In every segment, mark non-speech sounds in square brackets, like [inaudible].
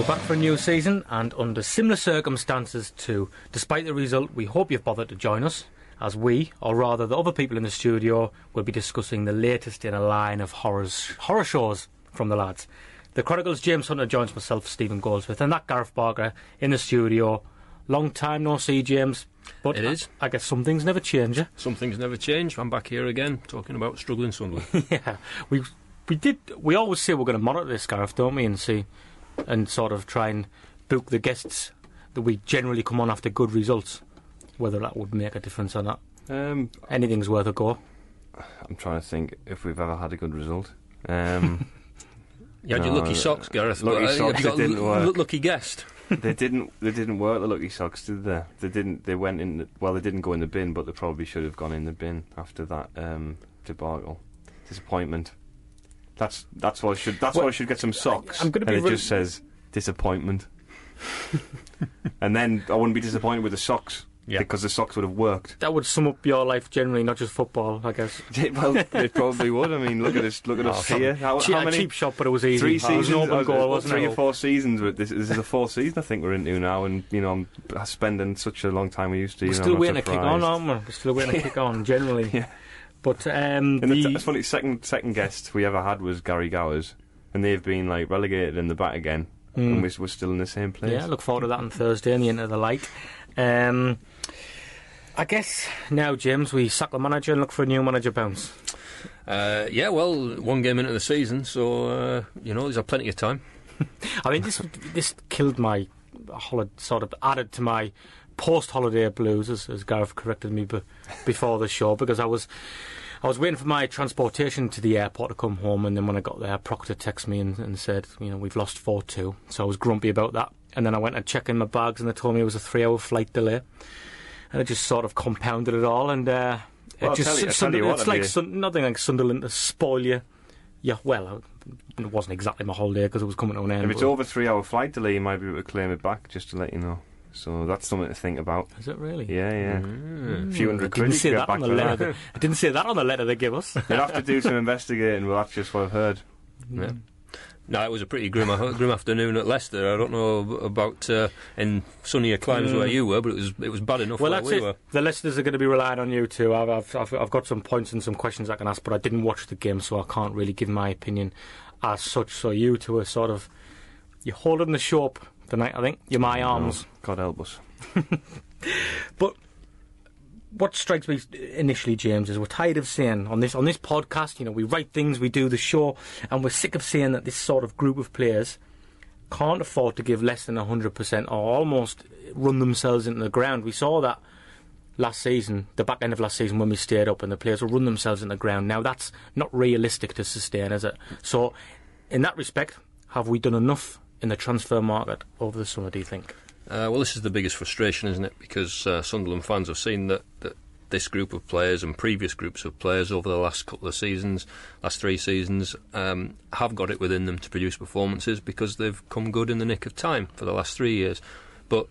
We're back for a new season and under similar circumstances too. Despite the result, we hope you've bothered to join us as we, or rather the other people in the studio, will be discussing the latest in a line of horrors, horror shows from the lads. The Chronicles James Hunter joins myself, Stephen Goldsmith, and that Gareth Barker in the studio. Long time no see, James. But It is. I, I guess some things never change. eh? Some things never change. I'm back here again talking about struggling Sunderland. [laughs] yeah, we we did. We always say we're going to monitor this, Gareth, don't we? And see, and sort of try and book the guests that we generally come on after good results. Whether that would make a difference or not, Um, anything's worth a go. I'm trying to think if we've ever had a good result. Um, [laughs] You had your lucky socks, Gareth. lucky but, uh, socks, have you got didn't l- work. lucky guest. [laughs] they didn't. They didn't work. The lucky socks did they? They didn't. They went in. The, well, they didn't go in the bin, but they probably should have gone in the bin after that um, debacle. Disappointment. That's that's why I should. That's why I should get some socks. I'm gonna and be it real- just says disappointment. [laughs] and then I wouldn't be disappointed with the socks Yeah. because the socks would have worked. That would sum up your life generally, not just football, I guess. [laughs] well, it probably would. I mean, look at us. Look at us here. How, Che- how many? cheap shot, but it was easy. Three It was seasons, open uh, goal, uh, wasn't three it? or four seasons. But this, this is the fourth season I think we're into now, and you know I'm spending such a long time we used to. We're you know, still waiting to kick on, aren't we? We're still waiting to kick [laughs] on, generally. Yeah. But um, And the, the, it's funny. Second second guest we ever had was Gary Gowers, and they've been like relegated in the back again, and we're, we're still in the same place. Yeah, look forward to that on Thursday in the end of the Light. Um, I guess now, James, we sack the manager and look for a new manager bounce. Uh, yeah, well, one game into the season, so uh, you know there's plenty of time. [laughs] I mean, this this killed my holiday, sort of added to my post-holiday blues, as, as Gareth corrected me be, before the show, because I was I was waiting for my transportation to the airport to come home, and then when I got there, Proctor texted me and, and said, you know, we've lost four two, so I was grumpy about that. And then I went and checked in my bags, and they told me it was a three-hour flight delay, and it just sort of compounded it all, and. Uh, Well, it just you- what, it's like Sun- nothing like Sunderland to spoil you. Yeah, well, it wasn't exactly my holiday because it was coming to an end. If it's over three hour flight delay, you might be able to claim it back. Just to let you know. So that's something to think about. Is it really? Yeah, yeah. Hmm. A few I hundred didn't quid. you say could that get on the letter. that. That, I didn't say that on the letter they give us. [laughs] You'll have to do some investigating. Well, that's just what I've heard. Yeah. Hmm. No, it was a pretty grim, [laughs] grim afternoon at Leicester. I don't know about uh, in sunnier climes where hmm. you were, but it was it was bad enough well, where that's we it. were. The listeners are going to be relying on you too. I've, I've, I've, I've got some points and some questions I can ask, but I didn't watch the game, so I can't really give my opinion as such. So you two are sort of you're holding the show up tonight. I think you're my arms. Oh, God help us. [laughs] But what strikes me initially, James, is we're tired of saying on this on this podcast, you know, we write things, we do the show, and we're sick of saying that this sort of group of players can't afford to give less than hundred percent or almost run themselves into the ground. We saw that last season, the back end of last season when we stayed up and the players will run themselves into the ground. Now that's not realistic to sustain, is it? So in that respect, have we done enough in the transfer market over the summer, do you think? Uh, well, this is the biggest frustration, isn't it? Because uh, Sunderland fans have seen that, that this group of players and previous groups of players over the last couple of seasons, last three seasons, um, have got it within them to produce performances because they've come good in the nick of time for the last three years. But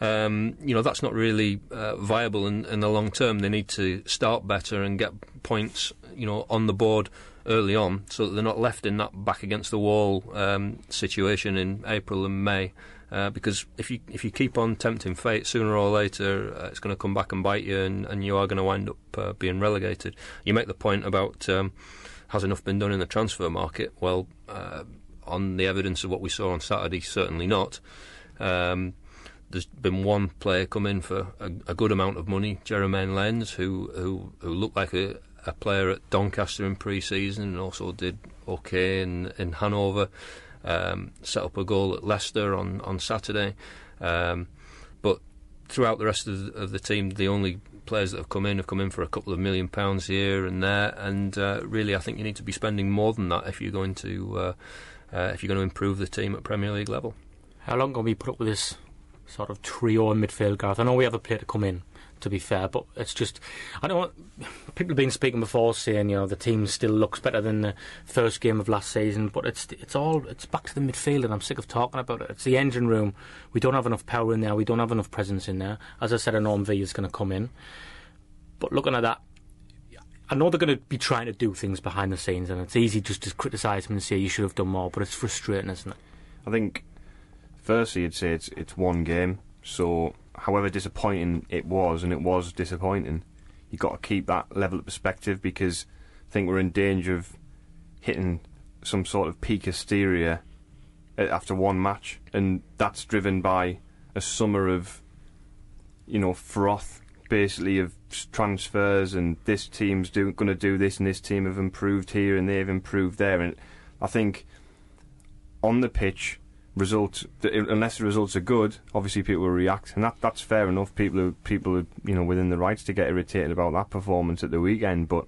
um, you know that's not really uh, viable in, in the long term. They need to start better and get points, you know, on the board early on, so that they're not left in that back against the wall um, situation in April and May. Uh, because if you if you keep on tempting fate, sooner or later uh, it's going to come back and bite you, and, and you are going to wind up uh, being relegated. You make the point about um, has enough been done in the transfer market? Well, uh, on the evidence of what we saw on Saturday, certainly not. Um, there's been one player come in for a, a good amount of money, Jeremain Lens, who who, who looked like a, a player at Doncaster in pre-season and also did okay in in Hanover. Um, set up a goal at Leicester on on Saturday. Um, but throughout the rest of the, of the team, the only players that have come in have come in for a couple of million pounds here and there, and uh, really, I think you need to be spending more than that if you're going to uh, uh, if you're going to improve the team at Premier League level. How long can we put up with this sort of trio in midfield, Gareth? I know we have a player to come in, to be fair, but it's just I don't. Want, people have been speaking before saying you know the team still looks better than the first game of last season, but it's it's all it's back to the midfield, and I'm sick of talking about it. It's the engine room. We don't have enough power in there. We don't have enough presence in there. As I said, Yann M'Vila is going to come in, but looking at that. I know they're going to be trying to do things behind the scenes, and it's easy just to criticise them and say you should have done more. But it's frustrating, isn't it? I think, firstly, you'd say it's it's one game. So, however disappointing it was, and it was disappointing, you've got to keep that level of perspective because I think we're in danger of hitting some sort of peak hysteria uh, after one match, and that's driven by a summer of, you know, froth, basically of transfers, and this team's going to do this, and this team have improved here, and they've improved there, and I think on the pitch, results unless the results are good, obviously people will react, and that that's fair enough. People are people are you know within the rights to get irritated about that performance at the weekend, but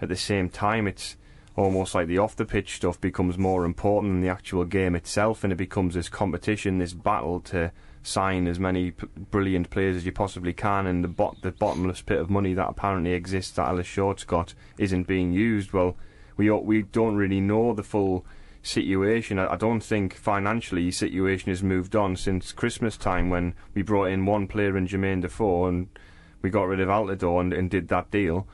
at the same time, it's almost like the off the pitch stuff becomes more important than the actual game itself, and it becomes this competition, this battle to sign as many p- brilliant players as you possibly can, and the bot the bottomless pit of money that apparently exists that Ellis Short's got isn't being used. Well, we we don't really know the full situation. I, don't think financially situation has moved on since Christmas time when we brought in one player in Jermain Defoe and we got rid of Altidore and, and did that deal.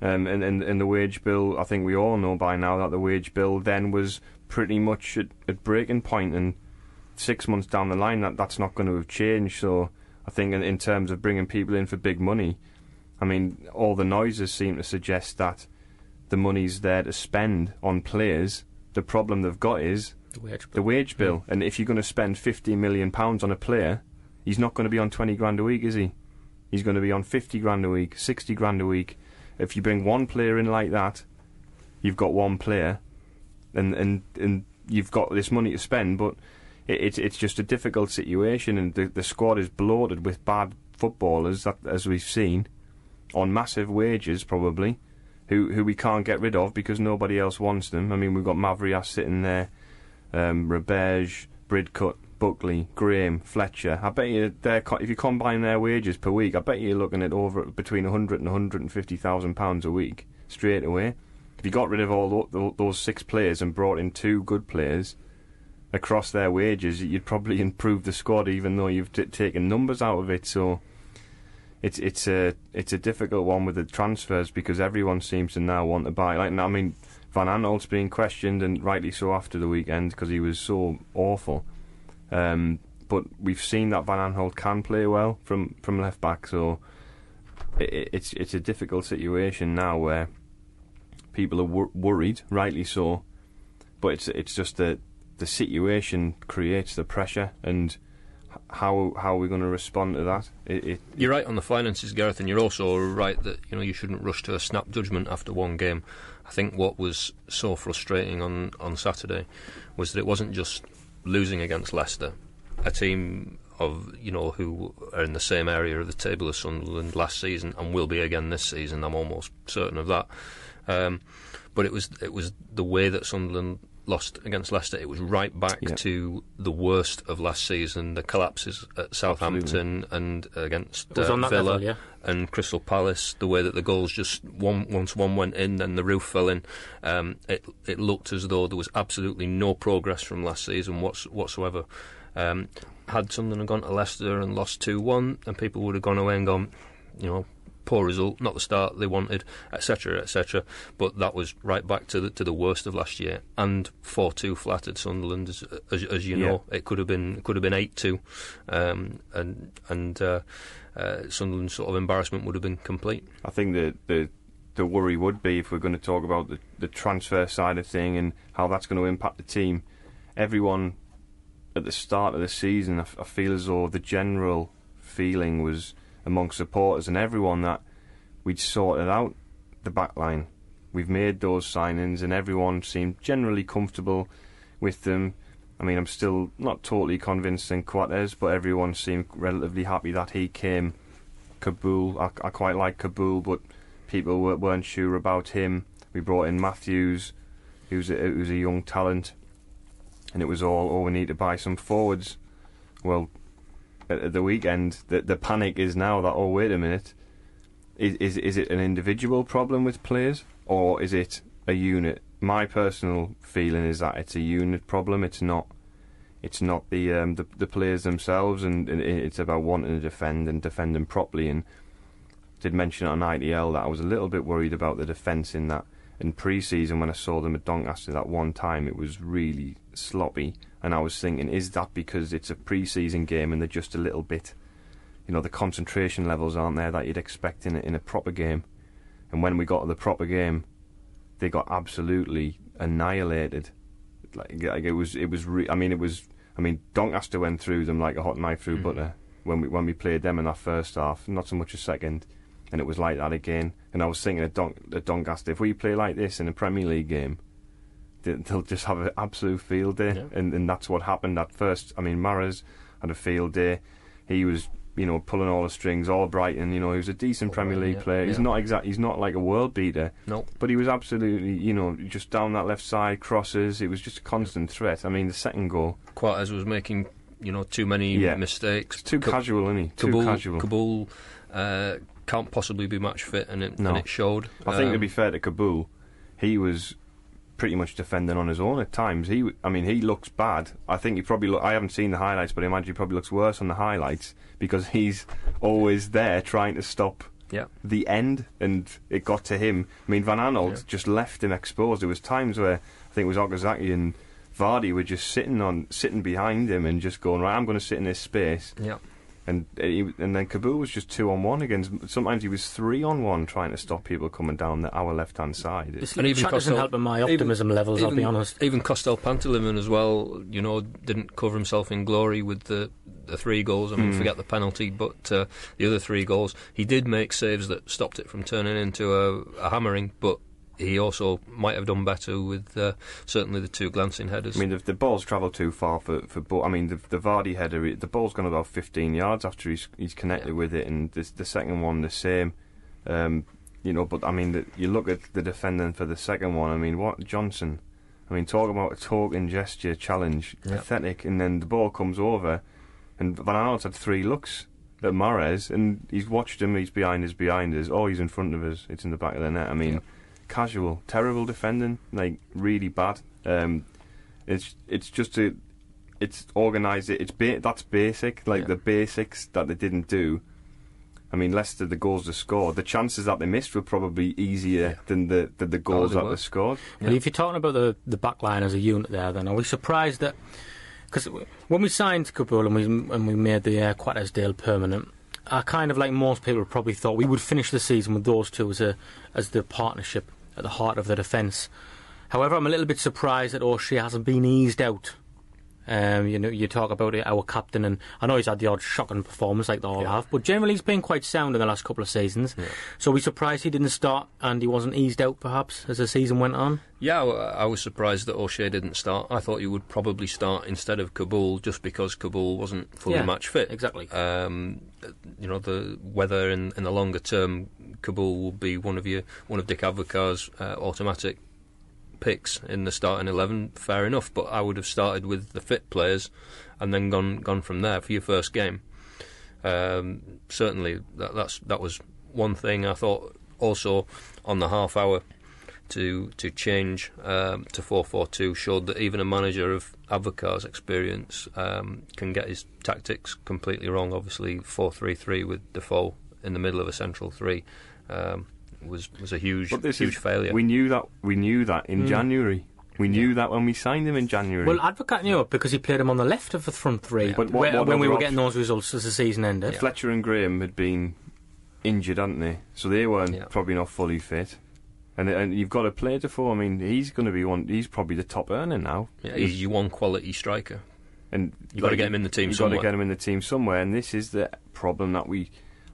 Um, and, and, and the wage bill, I think we all know by now that the wage bill then was pretty much at, at breaking point, and six months down the line, that that's not going to have changed. So I think in, in terms of bringing people in for big money, I mean, all the noises seem to suggest that the money's there to spend on players. The problem they've got is The wage the wage bill, hmm. and if you're going to spend 50 million pounds on a player, he's not going to be on 20 grand a week, is he? He's going to be on 50 grand a week, 60 grand a week. If you bring one player in like that, you've got one player, and and and you've got this money to spend. But it, it's it's just a difficult situation, and the the squad is bloated with bad footballers that as we've seen, on massive wages probably, who who we can't get rid of because nobody else wants them. I mean, we've got Mavrias sitting there, um, Bridcut, Buckley, Graham, Fletcher. I bet you they're if you combine their wages per week, I bet you're looking at over between 100 and 150 thousand pounds a week straight away. If you got rid of all tho- tho- those six players and brought in two good players across their wages, you'd probably [laughs] improve the squad, even though you've taken numbers out of it. So it's it's a it's a difficult one with the transfers because everyone seems to now want to buy. Like I mean, Van Aanholt's being questioned and rightly so after the weekend because he was so awful. Um, but we've seen that Van Aanholt can play well from from left back, so it, it's it's a difficult situation now where people are wor- worried, rightly so. But it's it's just that the situation creates the pressure and how how are we going to respond to that? It, it, You're right on the finances, Gareth, and you're also right that you know you shouldn't rush to a snap judgment after one game. I think what was so frustrating on on Saturday was that it wasn't just losing against Leicester, a team of you know who are in the same area of the table as Sunderland last season and will be again this season. I'm almost certain of that. Um, but it was it was the way that Sunderland lost against Leicester. It was right back Yeah. to the worst of last season. The collapses at Southampton and against It was uh, on that Villa level, yeah. and Crystal Palace. The way that the goals just one once one went in, then the roof fell in. Um, it it looked as though there was absolutely no progress from last season whats, whatsoever. Um, had Sunderland gone to Leicester and lost two one, and people would have gone away and gone, you know. Poor result, not the start they wanted, etc., etc. But that was right back to the to the worst of last year, and four two flattered Sunderland, as, as, as you Yeah. know. It could have been could have been eight two, um, and and uh, uh, Sunderland's sort of embarrassment would have been complete. I think the the the worry would be if we're going to talk about the the transfer side of thing and how that's going to impact the team. Everyone at the start of the season, I feel as though the general feeling was among supporters and everyone that we'd sorted out the back line. We've made those signings and everyone seemed generally comfortable with them. I mean, I'm still not totally convinced in Coates, but everyone seemed relatively happy that he came. Kaboul, I, I quite like Kaboul, but people were, weren't sure about him. We brought in Matthews, who's a, who's a young talent, and it was all, oh, we need to buy some forwards. Well, at, the weekend, the, the panic is now that, oh, wait a minute, is, is, is it an individual problem with players, or is it a unit? My personal feeling is that it's a unit problem. It's not. It's not the um, the, the players themselves, and, and it's about wanting to defend and defend them properly. And I did mention on ITL that I was a little bit worried about the defence in that in pre-season when I saw them at Doncaster that one time. It was really sloppy, and I was thinking, is that because it's a pre-season game and they're just a little bit, you know, the concentration levels aren't there that you'd expect in a, in a proper game. And when we got to the proper game, they got absolutely annihilated. Like, like it was, it was. Re- I mean, it was. I mean, Doncaster went through them like a hot knife through mm. butter when we when we played them in that first half. Not so much a second, and it was like that again. And I was thinking at, Don- at Doncaster, if we play like this in a Premier League game, they'll just have an absolute field day, Yeah. and and that's what happened at first. I mean, Mahrez had a field day. He was. You know, pulling all the strings, all Brighton. You know, he was a decent Premier League yeah, player. He's not exact. He's not like a world beater, Nope. but he was absolutely, you know, just down that left side, crosses. It was just a constant threat. I mean, the second goal, Coates was making you know too many Yeah. mistakes. it's too Ka- casual, isn't he? Too casual. Kaboul uh, can't possibly be match fit, and it, No. and it showed. I think to Um, be fair to Kaboul, he was pretty much defending on his own at times. He, I mean, he looks bad. I think he probably. Look, I haven't seen the highlights, but I imagine he probably looks worse on the highlights because he's always there trying to stop yeah, the end, and it got to him. I mean, Van Aanholt Yeah. just left him exposed. There was times where I think it was Okazaki and Vardy were just sitting on, sitting behind him and just going right. I'm going to sit in this space, yeah. And he, and then Kaboul was just two on one against. Sometimes he was three on one trying to stop people coming down the, our left hand side. It- And even chat isn't Costello- helping my even- optimism levels, I'll be honest. Even Costel Pantilimon as well, you know, didn't cover himself in glory with the, the three goals. I mean, Mm. forget the penalty, but uh, the other three goals, he did make saves that stopped it from turning into a, a hammering, but he also might have done better with uh, certainly the two glancing headers. I mean, the, the ball's travelled too far for for. Bo- I mean, the the Vardy header, the ball's gone about 15 yards after he's he's connected Yeah. with it, and the, the second one the same. Um, you know, but I mean, the, you look at the defending for the second one. I mean, what Johnson? I mean, talk about a talk and gesture challenge, Yeah. pathetic, and then the ball comes over, and Van Aanholt's had three looks at Mahrez, and he's watched him. He's behind us, behind us. Oh, he's in front of us. It's in the back of the net. I mean, Yeah. Casual, terrible defending, like really bad. Um, it's it's just a, it's organised. It's ba- that's basic, like Yeah. the basics that they didn't do. I mean, Leicester, the goals they scored, the chances that they missed were probably easier Yeah. than the than the goals that were. they scored. Well, if you're talking about the the back line as a unit there, then are we surprised that because when we signed Kaboul and we and we made the uh, Coates deal permanent, I kind of like most people probably thought we would finish the season with those two as a as the partnership at the heart of the defence. However, I'm a little bit surprised that O'Shea hasn't been eased out. Um, you know, you talk about it, our captain, and I know he's had the odd shocking performance like they all Yeah. have, but generally he's been quite sound in the last couple of seasons. So we surprised he didn't start and he wasn't eased out, perhaps, as the season went on. Yeah, I I was surprised that O'Shea didn't start. I thought he would probably start instead of Kaboul, just because Kaboul wasn't fully Yeah, match fit. exactly. Um, you know, the whether in, in the longer term Kaboul will be one of your one of Dick Advocaat's uh, automatic picks in the starting eleven. Fair enough, but I would have started with the fit players and then gone gone from there for your first game. Um, certainly, that, that's that was one thing. I thought also on the half hour to to change um, to four four two showed that even a manager of Advocaat's experience um, can get his tactics completely wrong. Obviously, four three three with Defoe in the middle of a central three um, was was a huge But this huge is, failure. We knew that. We knew that in Mm. January. We knew that when we signed him in January. Well, Advocaat knew it because he played him on the left of the front three Yeah. But what- where- what when we other were getting those results as the season ended. Yeah. Fletcher and Graham had been injured, hadn't they? So they weren't Yeah. probably not fully fit. And and you've got a player to for. I mean, he's going to be one. He's probably the top earner now. yeah, he's your one quality striker. And You've got to get him in the team You've got to get him in the team somewhere. And this is the problem that we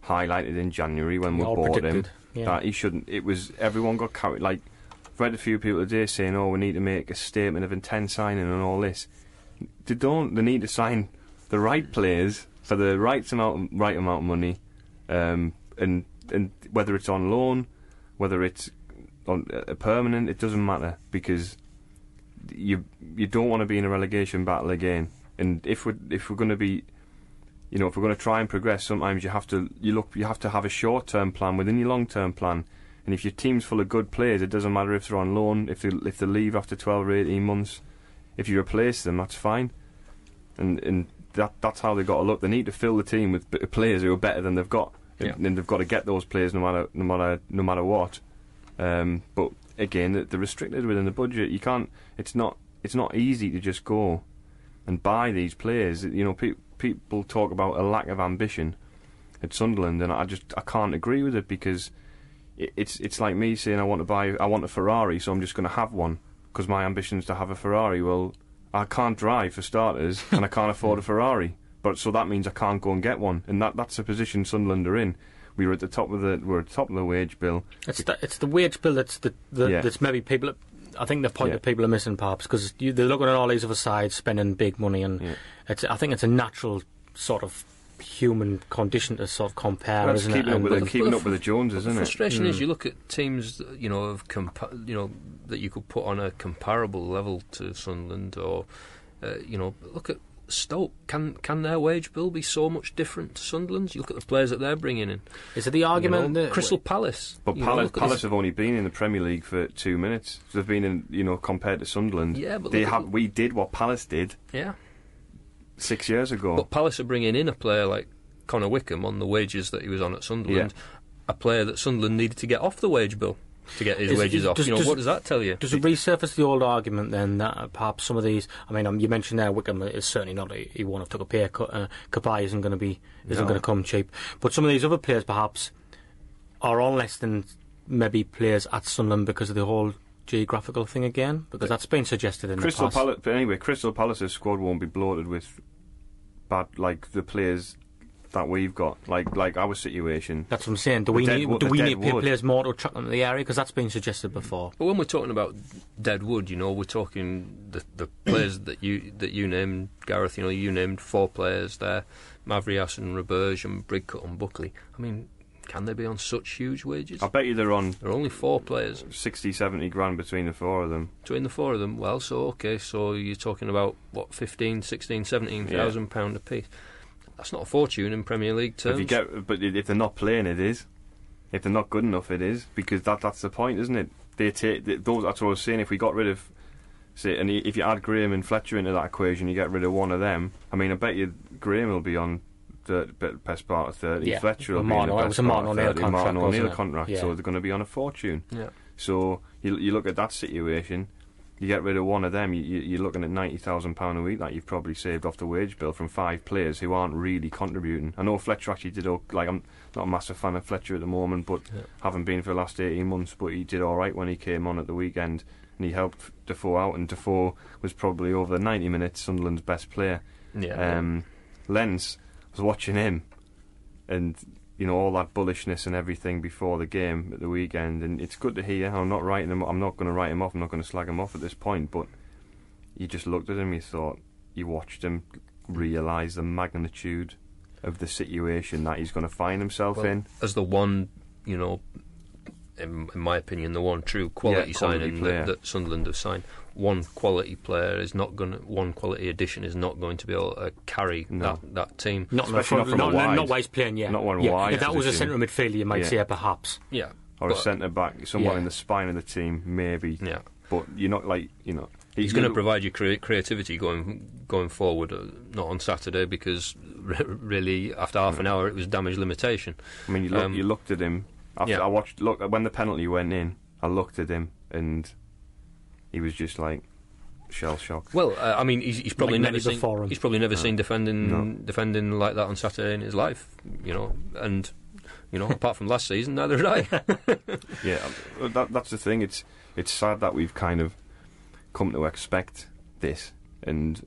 highlighted in January when we All bought him. yeah. That he shouldn't. It was everyone got carried. Like I've read a few people today saying, "Oh, we need to make a statement of intent signing and all this." They don't. They need to sign the right players for the right amount, right amount of money, um, and and whether it's on loan, whether it's on a permanent, it doesn't matter because you you don't want to be in a relegation battle again. And if we if we're going to be, you know, if we're going to try and progress, sometimes you have to you look you have to have a short term plan within your long term plan. And if your team's full of good players, it doesn't matter if they're on loan, if they if they leave after twelve or eighteen months. If you replace them, that's fine. And and that that's how they've got to look. They need to fill the team with players who are better than they've got, Yeah. and, and they've got to get those players no matter no matter no matter what. Um, but again, they're restricted within the budget. You can't. It's not. It's not easy to just go and buy these players. You know, pe- people talk about a lack of ambition at Sunderland, and I just I can't agree with it because it, it's it's like me saying I want to buy I want a Ferrari, so I'm just going to have one because my ambition is to have a Ferrari. Well, I can't drive for starters, [laughs] and I can't afford a Ferrari. But so that means I can't go and get one, and that that's the position Sunderland are in. We were at the top of the we're at the top of the wage bill. It's the, it's the wage bill that's the, the Yeah. that's maybe people. I think the point Yeah. that people are missing, perhaps, because they're looking at all these other sides spending big money, and Yeah. it's. I think it's a natural sort of human condition to sort of compare, That's isn't keeping it? up with the, keeping the up with the Joneses, isn't it? frustration is you look at teams, that, you know, of compa- you know that you could put on a comparable level to Sunderland, or uh, you know, look at Stoke. Can can their wage bill be so much different to Sunderland's? You look at the players that they're bringing in. Is it the you argument know, that Crystal Palace? But you know, Palace, look at Palace this- have only been in the Premier League for two minutes. They've been in, you know, compared to Sunderland. Yeah, but they have. We did what Palace did yeah, six years ago. but Palace are bringing in a player like Connor Wickham on the wages that he was on at Sunderland, a player that Sunderland needed to get off the wage bill to get his Is- wages is- off. does- you know, does- what does that tell you? Does it resurface the old argument then that uh, perhaps some of these? I mean, um, you mentioned there Wickham is certainly not. He, he won't have took a pay cut. Uh, Cabaye isn't going to be isn't No. going to come cheap. But some of these other players perhaps are on less than maybe players at Sunderland because of the whole geographical thing again. Because that's been suggested in Crystal the past. Palace. But anyway, Crystal Palace's squad won't be bloated with bad like the players that we've got. Like like our situation. That's what I'm saying. Do we need wood- do we need wood. players more to attract them to the area? Because that's been suggested before. But when we're talking about dead wood, you know, we're talking the the [coughs] players that you that you named, Gareth. You know, you named four players there: Mavrias and Roberge and Bridcut and Buckley. I mean, can they be on such huge wages? I bet you they're on There are only four players 60, 70 grand between the four of them. between the four of them. Well, so okay, so you're talking about what 15, 16, 17,000 pound a piece. That's not a fortune in Premier League terms. If you get, but if they're not playing, it is. If they're not good enough, it is because that that's the point, isn't it? They take they, those. That's what I was saying. If we got rid of, say, and if you add Graham and Fletcher into that equation, you get rid of one of them. I mean, I bet you Graham will be on the best part of thirty. Yeah. Fletcher will be in the it best was a part Martin of O'Neill 30. contract, Martin O'Neill contract, Yeah. so they're going to be on a fortune. yeah. So you you look at that situation. You get rid of one of them, you, you're looking at ninety thousand pound a week that you've probably saved off the wage bill from five players who aren't really contributing. I know Fletcher actually did like I'm not a massive fan of Fletcher at the moment, but Yeah. haven't been for the last eighteen months. But he did all right when he came on at the weekend, and he helped Defoe out. And Defoe was probably over the ninety minutes Sunderland's best player. Yeah. Um, Lens I was watching him, and you know all that bullishness and everything before the game at the weekend, and it's good to hear. I'm not writing him. I'm not going to write him off. I'm not going to slag him off at this point. But you just looked at him. You thought you watched him realise the magnitude of the situation that he's going to find himself Well, in. as the one, you know, in, in my opinion, the one true quality, Yeah, quality signing that, that Sunderland have signed. One quality player is not going to, one quality addition is not going to be able to carry No. that, that team. Not, in the Especially not front, from not, a wide- not where playing yet. not one yeah. wide If that was a position. centre midfielder, you might Yeah. say perhaps. Yeah. Or but- a centre back, someone Yeah. in the spine of the team, maybe. Yeah. But you're not like you know. He's you going to provide you crea- creativity going going forward, uh, not on Saturday because re- [laughs] really after half an hour it was damage limitation. I mean, you, look, Um, you looked at him. After yeah. I watched, look when the penalty went in. I looked at him and he was just like shell shocked. Well, uh, I mean, he's, he's probably Like never many seen before him. he's probably never seen defending No. defending like that on Saturday in his life, you know, and you know, apart from last season, neither did I. [laughs] Yeah, um, that, that's the thing. It's it's sad that we've kind of come to expect this, and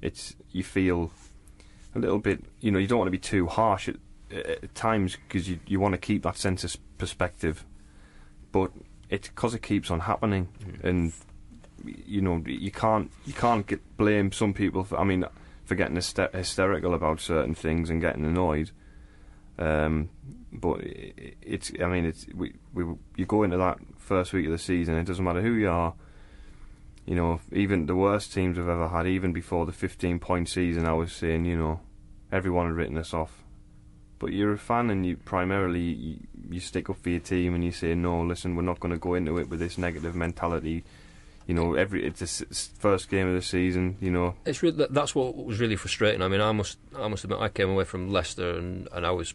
it's you feel a little bit. You know, you don't want to be too harsh at, at times because you you want to keep that sense of perspective, but it's because it keeps on happening, and you know, you can't you can't get blame some people for. I mean, for getting hyster- hysterical about certain things and getting annoyed. Um, but it, it's, I mean, it's we, we you go into that first week of the season. It doesn't matter who you are. You know, even the worst teams we've ever had, even before the 15 point season, I was saying, you know, everyone had written us off. But you're a fan, and you primarily you, you stick up for your team, and you say, no, listen, we're not going to go into it with this negative mentality. You know, every it's the first game of the season. You know, It's really, that's what was really frustrating. I mean, I must, I must admit, I came away from Leicester and, and I was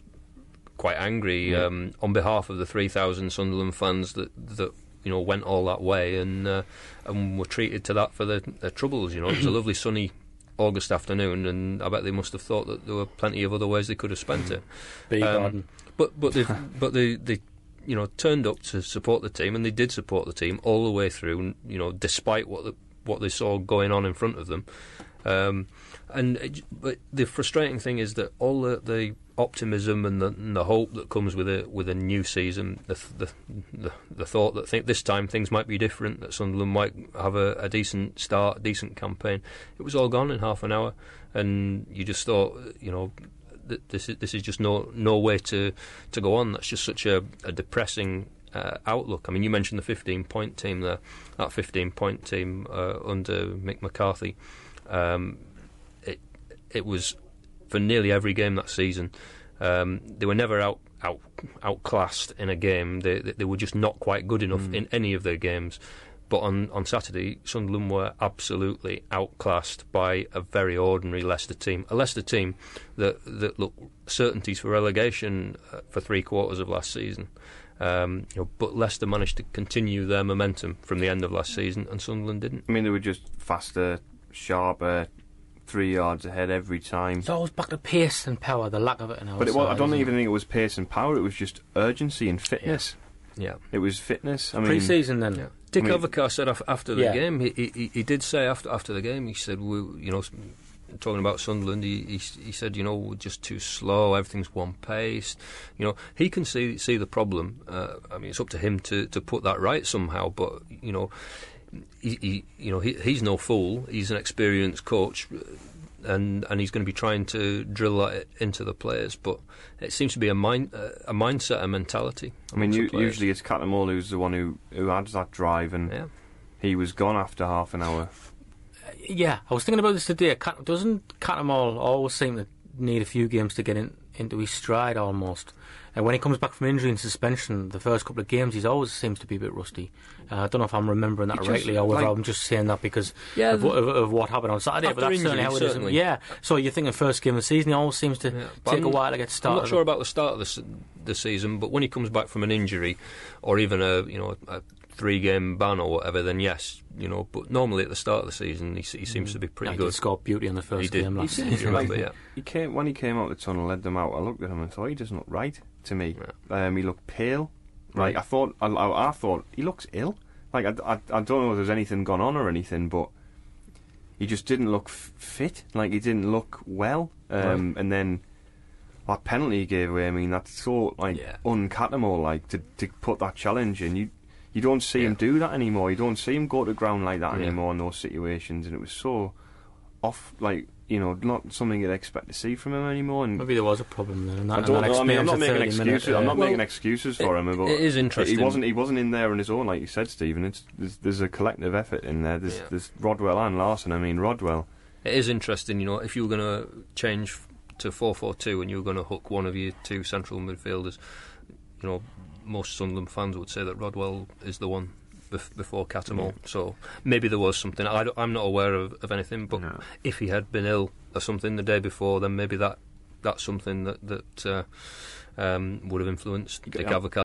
quite angry Yeah. um, on behalf of the three thousand Sunderland fans that that you know went all that way and uh, and were treated to that for their, their troubles. You know, it was a [clears throat] lovely sunny August afternoon, and I bet they must have thought that there were plenty of other ways they could have spent it. Bee Um, garden. But but they [laughs] but they they you know turned up to support the team, and they did support the team all the way through. You know, despite what the, what they saw going on in front of them. Um, and it, but the frustrating thing is that all the, the optimism and the, and the hope that comes with a with a new season, the the the, the thought that think this time things might be different, that Sunderland might have a, a decent start, a decent campaign, it was all gone in half an hour, and you just thought, you know, th- this is this is just no no way to to go on. That's just such a, a depressing uh, outlook. I mean, you mentioned the 15 point team there. That 15 point team uh, under Mick McCarthy. Um, it it was for nearly every game that season. Um, they were never out out outclassed in a game. They they, they were just not quite good enough in any of their games. But on, on Saturday, Sunderland were absolutely outclassed by a very ordinary Leicester team. A Leicester team that that looked certainties for relegation uh, for three quarters of last season. Um, you know, but Leicester managed to continue their momentum from the end of last season, and Sunderland didn't. I mean, they were just faster, sharper, three yards ahead every time. It's always back to pace and power, the lack of it But it was, I don't even it? think it was pace and power. It was just urgency and fitness. Yeah. It was fitness. I mean, Pre-season then. Yeah. Dick I mean- Advocaat said after the Yeah. game, he, he he did say after after the game, he said, we, you know, talking about Sunderland, he, he he said, you know, we're just too slow. Everything's one pace. You know, he can see see the problem. Uh, I mean, it's up to him to, to put that right somehow. But you know, he, he you know he, he's no fool. He's an experienced coach. uh, And, and he's going to be trying to drill that into the players, but it seems to be a mind uh, a mindset, a mentality. I mean, amongst the u- players. usually it's Cattermole who's the one who who adds that drive, and yeah. he was gone after half an hour. Yeah, I was thinking about this today. Cat, doesn't Cattermole always seem to need a few games to get in, into his stride almost? And when he comes back from injury and suspension, the first couple of games, he always seems to be a bit rusty. Uh, I don't know if I'm remembering that just, rightly or whether like- I'm just saying that because Yeah, of, the- what- of, of what happened on Saturday. But that's injury, certainly how it is. certainly. Yeah, so you're thinking first game of the season, he always seems to Yeah, take a I'm- while to get started. I'm not sure about the start of the, the season, but when he comes back from an injury, or even a you know a three game ban or whatever, then yes, you know. But normally at the start of the season, he, he seems to be pretty he good. did score beauty in the first He did. game He last did. season. Remember, [laughs] yeah. He came when he came out the tunnel, led them out. I looked at him and thought he doesn't look right to me. Um, he looked pale. Like Right. I thought, I, I, I thought he looks ill. Like I, I, I don't know if there's anything gone on or anything, but he just didn't look f- fit. Like he didn't look well. Um, And then that penalty he gave away. I mean, that's so like Yeah. uncatamol. Like to to put that challenge in, you you don't see him do that anymore. You don't see him go to ground like that Yeah. anymore in those situations. And it was so off, like you know, not something you'd expect to see from him anymore. And Maybe there was a problem then. That, I don't know. I mean, I'm not making 30 minute, excuses. I'm not uh, making excuses for it- him. But it is interesting. He wasn't. He wasn't in there on his own, like you said, Stephen. It's there's, there's a collective effort in there. There's, Yeah. there's Rodwell and Larsson. I mean, Rodwell. It is interesting, you know, if you were going to change to four four two and you were going to hook one of your two central midfielders, you know, most Sunderland fans would say that Rodwell is the one bef- before Cattermole. So maybe there was something. I am not aware of, of anything, but No. if he had been ill or something the day before, then maybe that that's something that that uh, um, would have influenced Dick Yeah.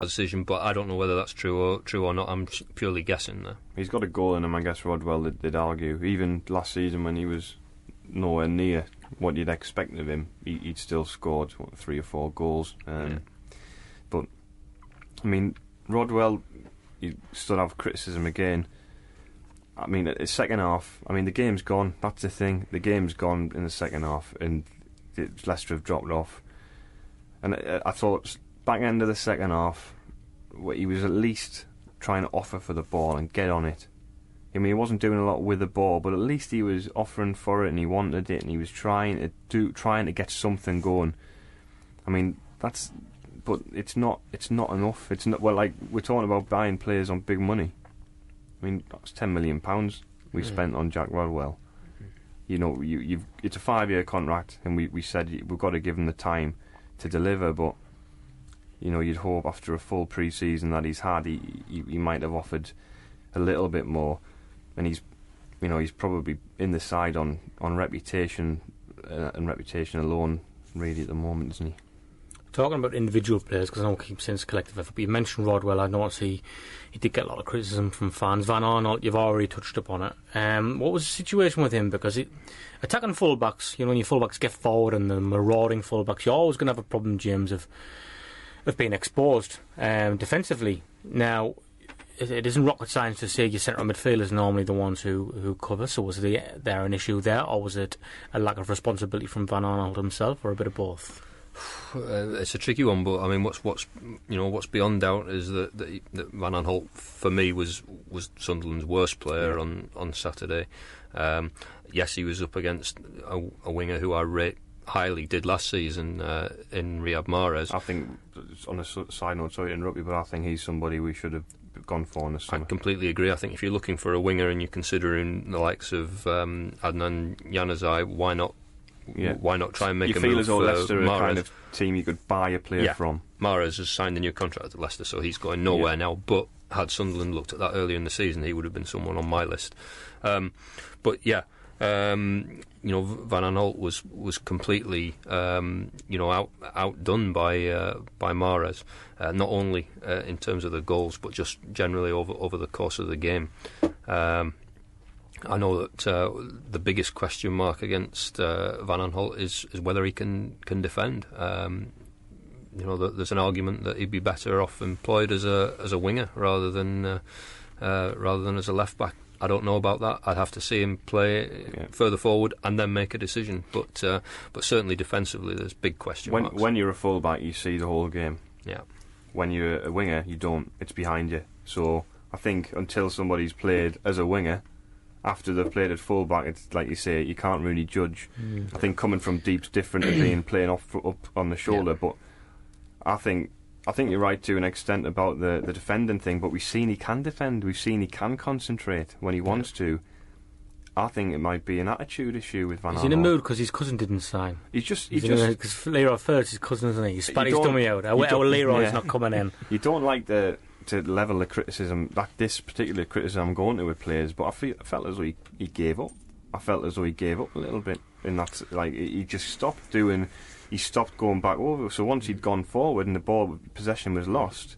Decision, but I don't know whether that's true or true or not. I'm purely guessing there. He's got a goal in him, I guess Rodwell did, did argue. Even last season when he was nowhere near what you'd expect of him, he, would still scored what, three or four goals. Um, yeah. But, I mean, Rodwell, you still have criticism again. I mean, the second half, I mean, the game's gone. That's the thing. The game's gone in the second half, and Leicester have dropped off. And I, I thought back end of the second half, he was at least trying to offer for the ball and get on it. I mean, he wasn't doing a lot with the ball, but at least he was offering for it and he wanted it and he was trying to do, trying to get something going. I mean, that's, but it's not, it's not enough. It's not well, like we're talking about buying players on big money. I mean, that's ten million pounds we mm. spent on Jack Rodwell. You know, you, you've it's a five-year contract, and we, we said we've got to give him the time to deliver, but you know, you'd hope after a full pre-season that he's had, he, he, he might have offered a little bit more, and he's, you know, he's probably in the side on on reputation uh, and reputation alone, really at the moment, isn't he? Talking about individual players, because I don't keep saying it's collective effort, but you mentioned Rodwell. I noticed he, he did get a lot of criticism from fans. Van Aanholt, you've already touched upon it. Um, what was the situation with him? Because it, attacking fullbacks, you know, when your fullbacks get forward and the marauding fullbacks, you're always going to have a problem, James, of of being exposed um, defensively. Now, it, it isn't rocket science to say your central midfielders normally the ones who, who cover. So was the, there an issue there, or was it a lack of responsibility from Van Aanholt himself, or a bit of both? Uh, it's a tricky one, but I mean, what's what's you know what's beyond doubt is that, that, that Van Aanholt for me was was Sunderland's worst player yeah. on on Saturday. Um, yes, he was up against a, a winger who I rate highly did last season uh, in Riyad Mahrez. I think, on a side note, sorry to interrupt you, but I think he's somebody we should have gone for in the summer. I completely agree. I think if you're looking for a winger and you're considering the likes of um, Adnan Januzaj, why not? Yeah. Why not try and make you a feel move as though Leicester are kind of team you could buy a player yeah. from. Mahrez has signed a new contract at Leicester, so he's going nowhere yeah. now. But had Sunderland looked at that earlier in the season, he would have been someone on my list. Um, but yeah, um, you know, Van Aanholt was was completely um, you know out outdone by uh, by Mahrez, uh, not only uh, in terms of the goals but just generally over over the course of the game. Um, I know that uh, the biggest question mark against uh, Van Aanholt is is whether he can can defend. Um, you know, there's an argument that he'd be better off employed as a as a winger rather than uh, rather than as a left back. I don't know about that. I'd have to see him play yeah. further forward and then make a decision. But uh, but certainly defensively, there's big question when, marks. When you're a fullback, you see the whole game. Yeah. When you're a winger, you don't. It's behind you. So I think until somebody's played as a winger, after they've played at fullback, it's like you say, you can't really judge. Mm. I think coming from deep's different to being [clears throat] playing off up on the shoulder. Yeah. But I think I think you're right to an extent about the, the defending thing, but we've seen he can defend. We've seen he can concentrate when he wants to. I think it might be an attitude issue with Van. He's in a mood because his cousin didn't sign. He's just he's, he's just because Leroy first his cousin, isn't he? He spat his dummy out. Our, our Leroy's yeah. not coming in. [laughs] You don't like the to level the criticism like this particular criticism I'm going to with players, but I, feel, I felt as though he, he gave up. I felt as though he gave up a little bit in that like he just stopped doing he stopped going back over. So once he'd gone forward and the ball possession was lost,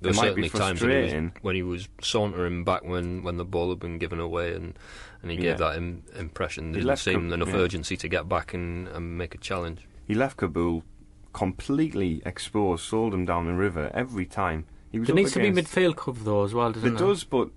there were certainly times when he, was, when he, was, sauntering back when, when the ball had been given away and, and he gave yeah. that Im- impression. There didn't seem enough yeah. urgency to get back and, and make a challenge. He left Kaboul completely exposed, sold him down the river every time. He was there needs to be midfield cover though as well, doesn't there? There does, but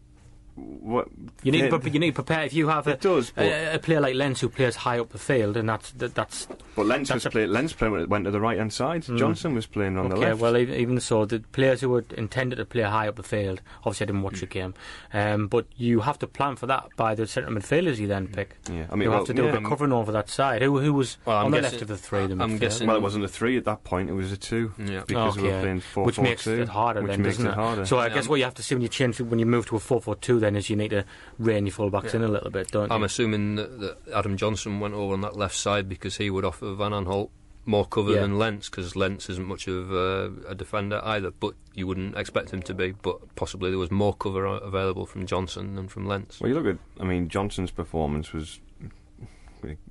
what you need, to, you need to prepare if you have a, does, a, a, player like Lens who plays high up the field, and that's that, that's. But Lens was play, Lens play, went to the right hand side. Mm. Johnson was playing on okay, the left. Okay, well, even even, so, the players who were intended to play high up the field. Obviously, I didn't watch mm. the game, um, but you have to plan for that by the centre midfielders you then pick. Yeah, I mean, you well, have to do yeah, a bit covering over that side. Who who was well, on the left of the three? The I'm guessing. Well, it wasn't a three at that point; it was a two. Yeah, because okay. we were playing four which four, makes two, it harder. Which then, makes doesn't it harder. So I guess what you have to see when you change when you move to a four four two, then is you need to rein your fullbacks yeah. in a little bit, don't I'm you? assuming that, that, Adam Johnson went over on that left side because he would offer Van Aanholt more cover Yeah. than Lens because Lens isn't much of uh, a defender either. But you wouldn't expect him to be. But possibly there was more cover available from Johnson than from Lens. Well, you look at, I mean, Johnson's performance was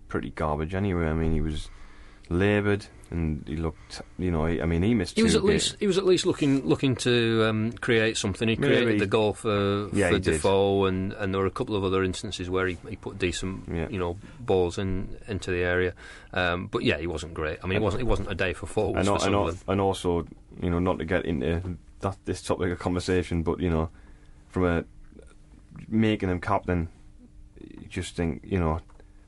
pretty garbage anyway. I mean, he was laboured and he looked, you know, he, I mean, he missed He was at ga- least he was at least looking looking to um, create something. He Maybe. created the goal for, Yeah, for did. Defoe, and, and there were a couple of other instances where he, he put decent Yeah. you know balls in into the area. Um, but yeah, he wasn't great. I mean, it wasn't it wasn't a day for forwards and, for and, and also, you know, not to get into that this topic of conversation, but you know, from a making him captain, you just think, you know,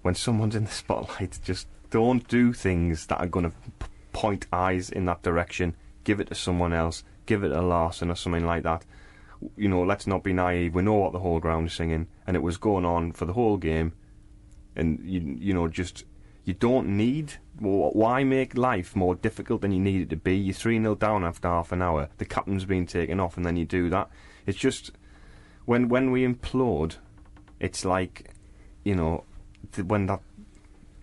when someone's in the spotlight, just don't do things that are going to p- point eyes in that direction. Give it to someone else. Give it to Larsson or something like that. You know, let's not be naive. We know what the whole ground is singing, and it was going on for the whole game. And you, you know, just you don't need. wh- Why make life more difficult than you need it to be? You're three 0 down after half an hour. The captain's been taken off, and then you do that. It's just when when we implode, it's like you know th- when that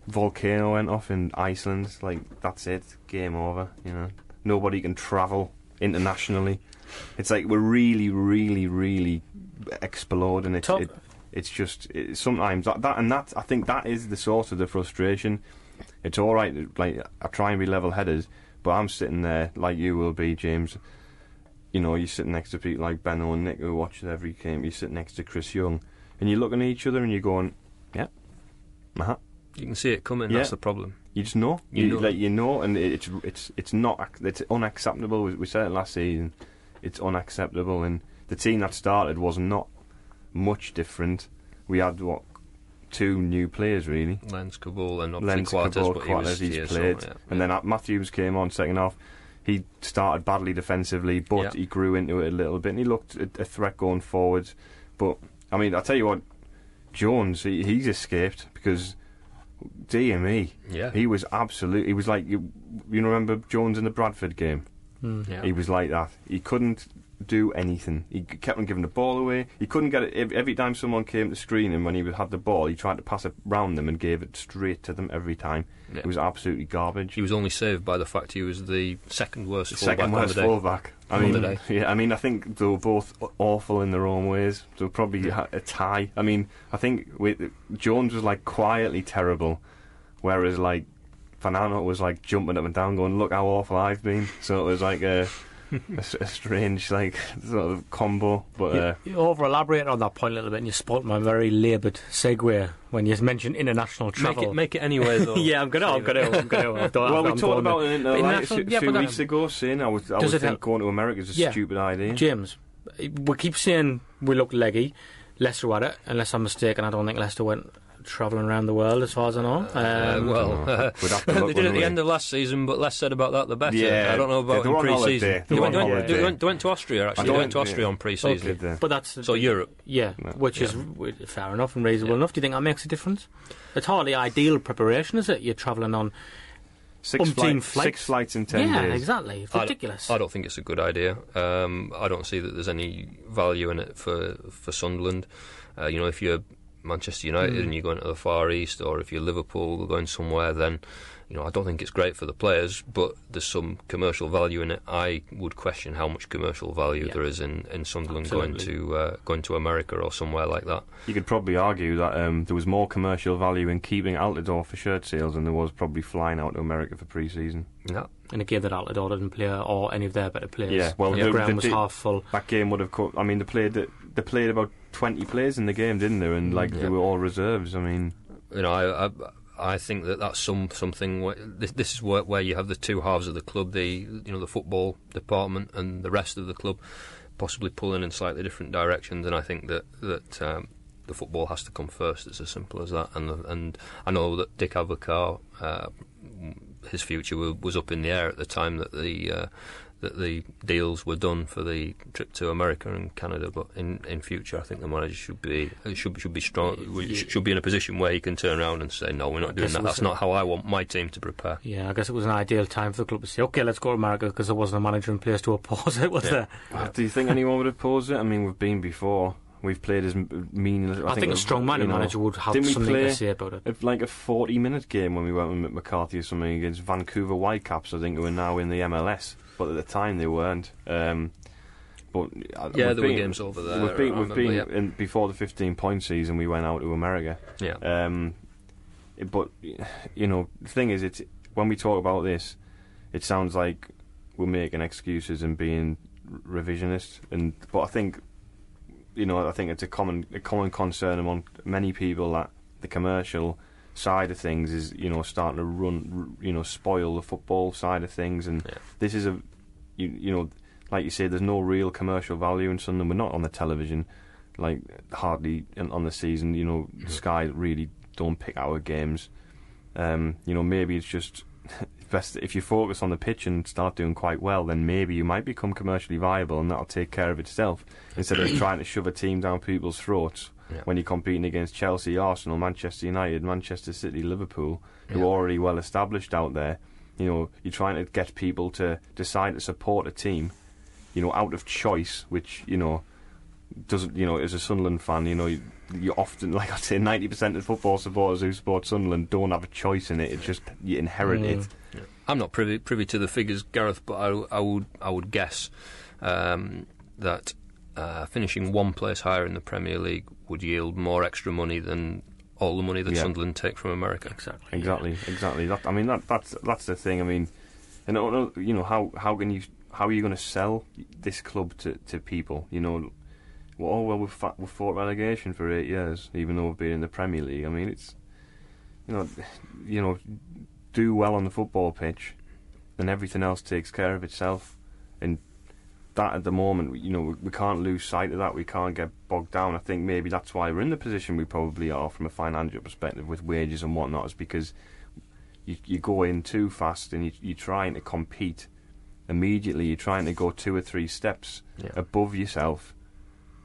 volcano went off in Iceland. Like that's it, game over. You know, nobody can travel internationally. It's like we're really, really, really exploding. It's Top- it, it's just it, sometimes that, that and that I think that is the source of the frustration. It's all right, like I try and be level-headed, but I'm sitting there like you will be, James. You know, you're sitting next to people like Benno and Nick who watch every game. You sit next to Chris Young, and you're looking at each other and you're going, "Yeah, uh-huh. You can see it coming. Yeah. That's the problem. You just know. You know. like you know, and it's it's it's not it's unacceptable. We, we said it last season. It's unacceptable, and the team that started was not much different. We had what two new players really. Lens Kaboul and obviously Lens Kaboul, but he he's played, yeah, and then uh, Matthews came on second half. He started badly defensively, but Yeah. he grew into it a little bit, and he looked a, a threat going forward. But I mean, I tell you what, Jones, he, he's escaped because DME. Yeah. He was absolute. He was like you. You remember Jones in the Bradford game? Hmm. yeah. He was like that. He couldn't do anything. He kept on giving the ball away. He couldn't get it. Every time someone came to screen him when he had the ball, he tried to pass it round them and gave it straight to them every time. Yeah. It was absolutely garbage. He was only saved by the fact he was the second worst fullback Second on worst the day. fullback. I mean, yeah. I mean, I think they were both awful in their own ways. They were probably a tie. I mean, I think with, Jones was like quietly terrible, whereas like Fernando was like jumping up and down, going, "Look how awful I've been." So it was like a, [laughs] a s- a strange like sort of combo. But uh, You, you over elaborated on that point a little bit, and you spoilt my very laboured segue when you mentioned international Make travel. it, make it anyway, though. [laughs] yeah, I'm gonna, I'm gonna, I'm gonna. I've done, well, we I'm talked about it in the like, a international- few yeah, but that- weeks ago, saying I was I Does would it think help? going to America is a Yeah. stupid idea. James, we keep saying we look leggy. Leicester were it, unless I'm mistaken. I don't think Leicester went travelling around the world, as far as I know. Uh, Um, well, know. We'd have [laughs] to they look, did at the end of last season, but less said about that, the better. Yeah, I don't know about they in were on pre-season. They They went, they went- they went- they went to Austria, actually. They went to Austria yeah. on pre-season. Did they? but that's So Europe. yeah, Yeah. which is Yeah. w- fair enough and reasonable Yeah. enough. Do you think that makes a difference? It's hardly ideal preparation, is it? You're travelling on Six, umpteen flight, flights. six flights in ten yeah, days. exactly. It's I don't- ridiculous. I don't think it's a good idea. Um, I don't see that there's any value in it for for Sunderland. Uh, you know, if you're Manchester United Mm. and you're going to the Far East, or if you're Liverpool going somewhere, then you know I don't think it's great for the players. But there's some commercial value in it. I would question how much commercial value Yeah. there is in, in Sunderland Absolutely. going to uh, going to America or somewhere like that. You could probably argue that um, there was more commercial value in keeping Altidore for shirt sales than there was probably flying out to America for pre-season. Yeah. in a game that Altidore didn't play or any of their better players. Yeah, well, the the- ground the- was the- half full. That game would have. Co- I mean, they played they played about twenty players in the game, didn't there? And like they were all reserves. I mean, you know, I, I, I think that that's some something. Where, this, this is where, where you have the two halves of the club, the you know the football department and the rest of the club, possibly pulling in slightly different directions. And I think that that um, the football has to come first. It's as simple as that. And and I know that Dick Advocaat, uh, his future was up in the air at the time that the. Uh, that the deals were done for the trip to America and Canada, but in, in future, I think the manager should be should should be strong. we Should be in a position where he can turn around and say, "No, we're not doing that. That's a- not how I want my team to prepare." Yeah, I guess it was an ideal time for the club to say, okay, let's go to America because there wasn't a manager in place to oppose it, was Yeah. there? Uh, do you think anyone would oppose it? I mean, we've been before. We've played as m- meaningless. I, think, a strong-minded you know, manager would have something play to say about it. a- like a forty-minute game when we went with McCarthy or something against Vancouver Whitecaps. I think who are now in the MLS, but at the time they weren't. Um, but uh, Yeah, there were games over there, We've been, we've been yeah. in, before the fifteen-point season. We went out to America. Yeah. Um, but you know, the thing is, it's when we talk about this, it sounds like we're making excuses and being revisionist. And but I think, you know, I think it's a common a common concern among many people that the commercial side of things is you know starting to run, you know, spoil the football side of things. And Yeah. this is a, you you know, like you say, there's no real commercial value in Sunderland. We're not on the television, like hardly on the season. You know, Sky really don't pick our games. Um, you know, maybe it's just [laughs] best if you focus on the pitch and start doing quite well, then maybe you might become commercially viable, and that'll take care of itself instead of trying to shove a team down people's throats Yeah. when you're competing against Chelsea, Arsenal, Manchester United, Manchester City, Liverpool, who Yeah. are already well established out there. You know, you're trying to get people to decide to support a team, you know, out of choice, which you know doesn't. You know, as a Sunderland fan, you know, you, you often, [laughs] like I say, ninety percent of football supporters who support Sunderland don't have a choice in it. It's just you inherit it. I'm not privy privy to the figures, Gareth, but I, I would I would guess um, that uh, finishing one place higher in the Premier League would yield more extra money than all the money that Yeah. Sunderland take from America. Exactly. Exactly, exactly. That, I mean, that, that's that's the thing. I mean, and I don't know, you know how how can you how are you going to sell this club to, to people? You know, well, oh well, we've fa- we've fought relegation for eight years, even though we've been in the Premier League. I mean, it's you know, you know, do well on the football pitch, and everything else takes care of itself. That at the moment, you know, we, we can't lose sight of that. We can't get bogged down. I think maybe that's why we're in the position we probably are from a financial perspective with wages and whatnot, is because you, you go in too fast and you, you're trying to compete immediately. You're trying to go two or three steps Yeah. above yourself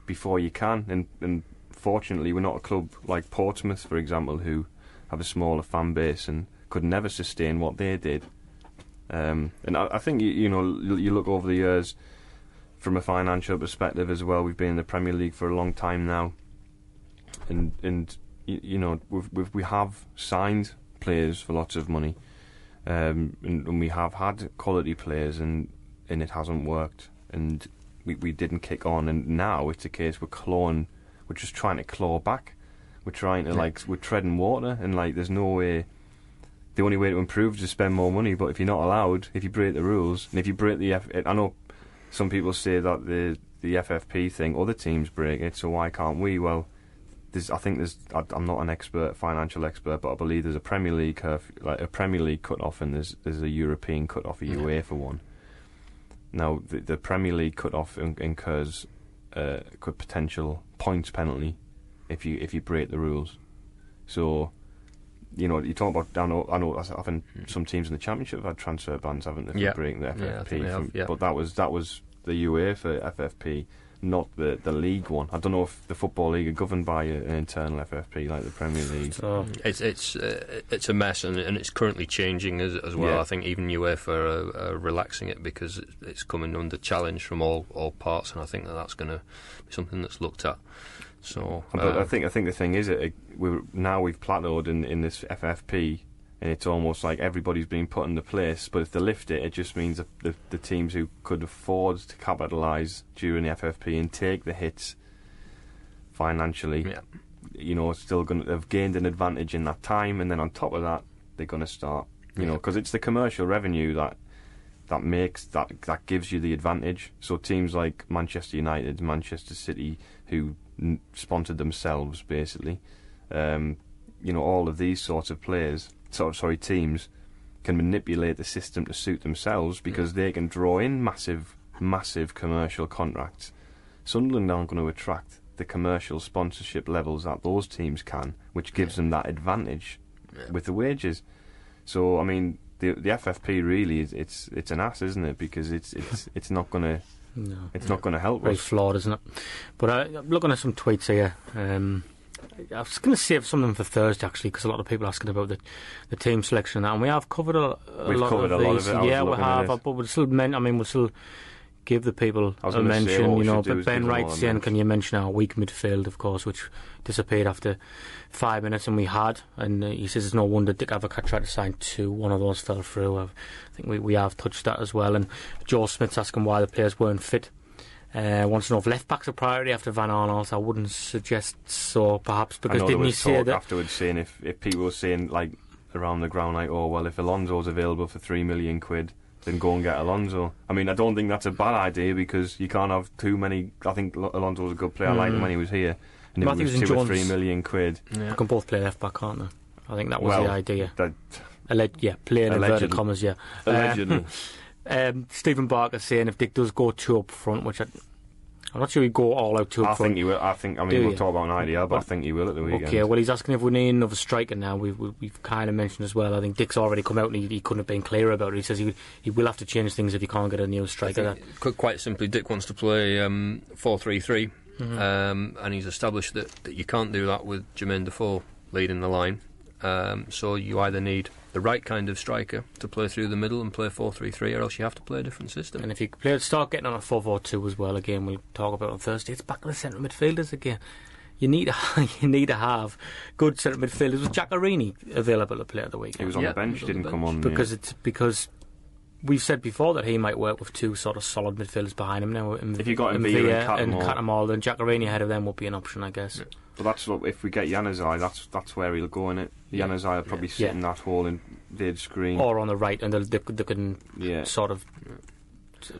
before you can. And, and fortunately, we're not a club like Portsmouth, for example, who have a smaller fan base and could never sustain what they did. Um, and I, I think you, you know you look over the years from a financial perspective as well. We've been in the Premier League for a long time now, and and you, you know we've, we've we have signed players for lots of money, um, and, and we have had quality players, and and it hasn't worked, and we we didn't kick on, and now it's a case we're clawing, we're just trying to claw back, we're trying to like we're treading water, and like there's no way. The only way to improve is to spend more money, but if you're not allowed, if you break the rules, and if you break the F, I know some people say that the the FFP thing, other teams break it, so why can't we? Well, there's, I think there's. I, I'm not an expert, financial expert, but I believe there's a Premier League curve, like a Premier League cut off, and there's there's a European cut off, a UEFA for one. Now, the, the Premier League cut off incurs uh, could potential points penalty if you if you break the rules. So, you know, you talk about. I know, I know. I think some teams in the Championship have had transfer bans, haven't they, for Yeah. breaking the FFP? think they have, yeah. But that was that was the UEFA FFP, not the the league one. I don't know if the football league are governed by an internal FFP like the Premier League. So, It's it's uh, it's a mess, and, and it's currently changing as as well. Yeah. I think even UEFA are, uh, are relaxing it because it's coming under challenge from all all parts, and I think that that's going to be something that's looked at. So, But uh, I think I think the thing is, it, we now we've plateaued in in this FFP, and it's almost like everybody's being put in the place. But if they lift it, it just means that the the teams who could afford to capitalise during the FFP and take the hits financially, yeah, you know, still going to have gained an advantage in that time, and then on top of that, they're going to start, you know, because it's the commercial revenue that that makes that that gives you the advantage. So teams like Manchester United, Manchester City, who sponsored themselves basically, um, you know, all of these sorts of players, sort of sorry teams, can manipulate the system to suit themselves because they can draw in massive, massive commercial contracts. Sunderland aren't going to attract the commercial sponsorship levels that those teams can, which gives them that advantage with the wages. So I mean, the the FFP really is it's it's an ass, isn't it? Because it's it's it's not going to no. it's not going to help Very us. flawed, isn't it? But uh, I'm looking at some tweets here. Um, I was going to save something for Thursday actually, because a lot of people are asking about the the team selection and that, and we have covered a, a We've lot covered of a lot these. of it. Yeah, we have, but we'll still men. I mean, we'll still give the people a mention. you know, but Ben give them all Wright's a saying, "Can you mention our weak midfield, of course, which disappeared after five minutes, and we had." And uh, he says it's no wonder Dick Advocaat tried to sign two. One of those fell through. I think we we have touched that as well. And Joe Smith's asking why the players weren't fit. Uh, wants to know if left back's a priority after Van Aanholt. I wouldn't suggest so, perhaps, because didn't he was say that? afterwards saying if, if people were saying like around the ground like, oh well, if Alonso's available for three million quid, then go and get Alonso. I mean, I don't think that's a bad idea because you can't have too many. I think Alonso was a good player. I liked him when he was here, and if Matthews it was and two or three million quid, They can both play left back, can't they? I think that was well, the idea. That, Alleg- yeah, play in inverted commas, yeah. Uh, allegedly, [laughs] um, Stephen Barker saying if Dick does go two up front, which I, I'm not sure he'd go all out two up I front. think he will. I think. I Do mean, we'll you? talk about an idea, but I think he will at the weekend. Okay, well, he's asking if we need another striker now. We've, we've, we've kind of mentioned as well. I think Dick's already come out and he, he couldn't have been clearer about it. He says he, he will have to change things if he can't get a new striker. That, think, quite simply, Dick wants to play um, 4 3 3, Mm-hmm. um, and he's established that, that you can't do that with Jermain Defoe leading the line. Um, so you either need the right kind of striker to play through the middle and play 4 3 3, or else you have to play a different system. and if you play, start getting on a 4 4 2 as well, again, we'll talk about it on Thursday, it's back to the centre midfielders again. You need to, [laughs] you need to have good centre midfielders. Was Giaccherini available to play at the weekend? He was on Yeah, the bench. he was on Didn't the come on because yeah. it's because we've said before that he might work with two sort of solid midfielders behind him now. In, If you got in M'Vila and and Cattermole. Cattermole, then Giaccherini ahead of them would be an option, I guess. But that's what if we get Januzaj, that's that's where he'll go in it. Yeah. Januzaj will probably sit Yeah. in that hole in Dave's screen. Or on the right, and they'll, they, they can yeah, sort of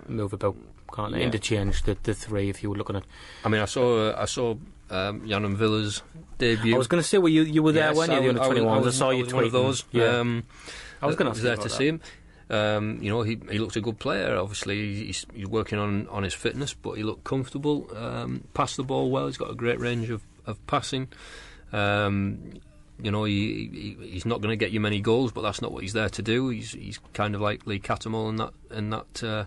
move about, can't they? Yeah. Interchange the, the three if you were looking at. I mean, I saw uh, I saw um, Yann M'Vila's debut. I was going to say, well, you you were there, Yes, weren't you? The I under was- twenty ones. I, was- saw I you was one of tweeting. those. Yeah, Um, I was going to was ask there to about see him. Um, you know, he he looked a good player. Obviously, he's, he's working on, on his fitness, but he looked comfortable. Um, passed the ball well. He's got a great range of of passing. Um, you know, he, he he's not going to get you many goals, but that's not what he's there to do. He's he's kind of like Lee Cattermole in that in that uh,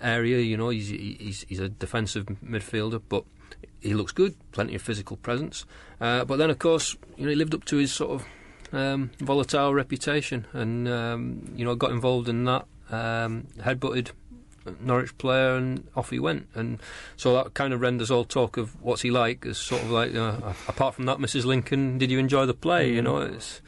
area. You know, he's he's he's a defensive midfielder, but he looks good. Plenty of physical presence. Uh, but then, of course, you know, he lived up to his sort of um, volatile reputation, and um, you know, got involved in that. Um, headbutted Norwich player, and off he went. And so that kind of renders all talk of what's he like as sort of like, uh, apart from that, Mrs. Lincoln, did you enjoy the play? You know, it's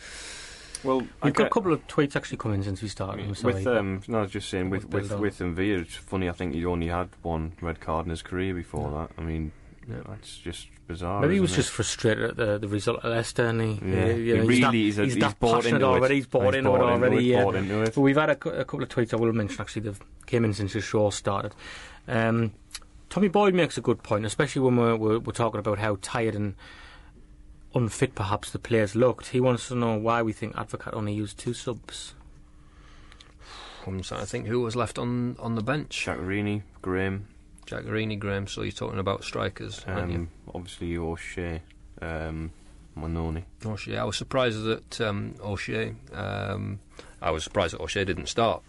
well, We've got a couple of tweets actually coming in since we started. I'm sorry. with um, no, I was just saying with With with Bill with M'Vila, it's funny. I think he only had one red card in his career before that. I mean, Yeah. that's just bizarre. Maybe he was isn't just frustrated at the, the result at Leicester, and he, Yeah. you know, He he's that, really is a- he's he's that bought passionate into it. already. He's bought He's into bought it into already. it, yeah. bought into it. But we've had a, a couple of tweets I will mention actually that came in since the show started. Um, Tommy Boyd makes a good point, especially when we're, we're, we're talking about how tired and unfit perhaps the players looked. He wants to know why we think Advocaat only used two subs. [sighs] I'm trying to think who was left on, on the bench. it? Giaccherini, Graham, Giaccherini, Graham. So you're talking about strikers, aren't you? um, obviously O'Shea, um, Mannone. O'Shea. I was surprised that um, O'Shea. Um, I was surprised that O'Shea didn't start.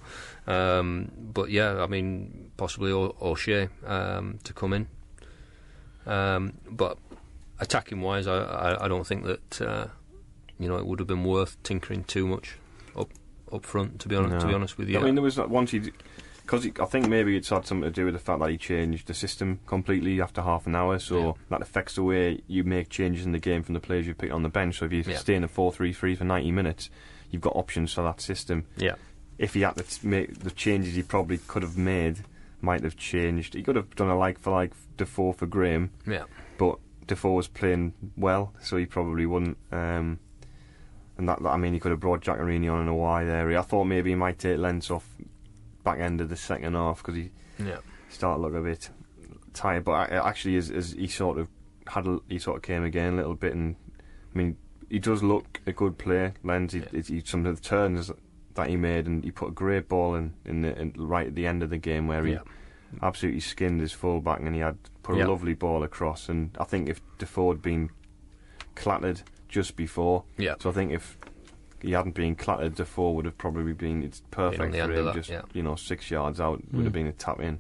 Um, but yeah, I mean, possibly o- O'Shea um, to come in. Um, but attacking wise, I, I, I don't think that uh, you know it would have been worth tinkering too much up up front. To be honest, to be honest with you, I mean, there was that once he, because I think maybe it's had something to do with the fact that he changed the system completely after half an hour, so Yeah. that affects the way you make changes in the game from the players you pick on the bench. So if you Yeah. stay in a four-three-three for ninety minutes, you've got options for that system. yeah, If he had to make the changes he probably could have made, might have changed. He could have done a like for like Defoe for Graham, yeah, but Defoe was playing well, so he probably wouldn't. Um, and that, that- I mean, he could have brought Giaccherini on in a wide area. I thought maybe he might take Lens off back end of the second half because he yeah. started to look a bit tired. But actually, as, as he sort of had, a, he sort of came again a little bit, and I mean, he does look a good player. Lens, he, Yeah. he, some of the turns that he made, and he put a great ball in, in, the, in right at the end of the game where he Yeah. absolutely skinned his fullback, and he had put Yeah. a lovely ball across. And I think if Defoe had been clattered just before, Yeah. so I think if he hadn't been clattered, Defoe would have probably been it's perfect the for him. that, just yeah. you know, six yards out would Mm. have been a tap in.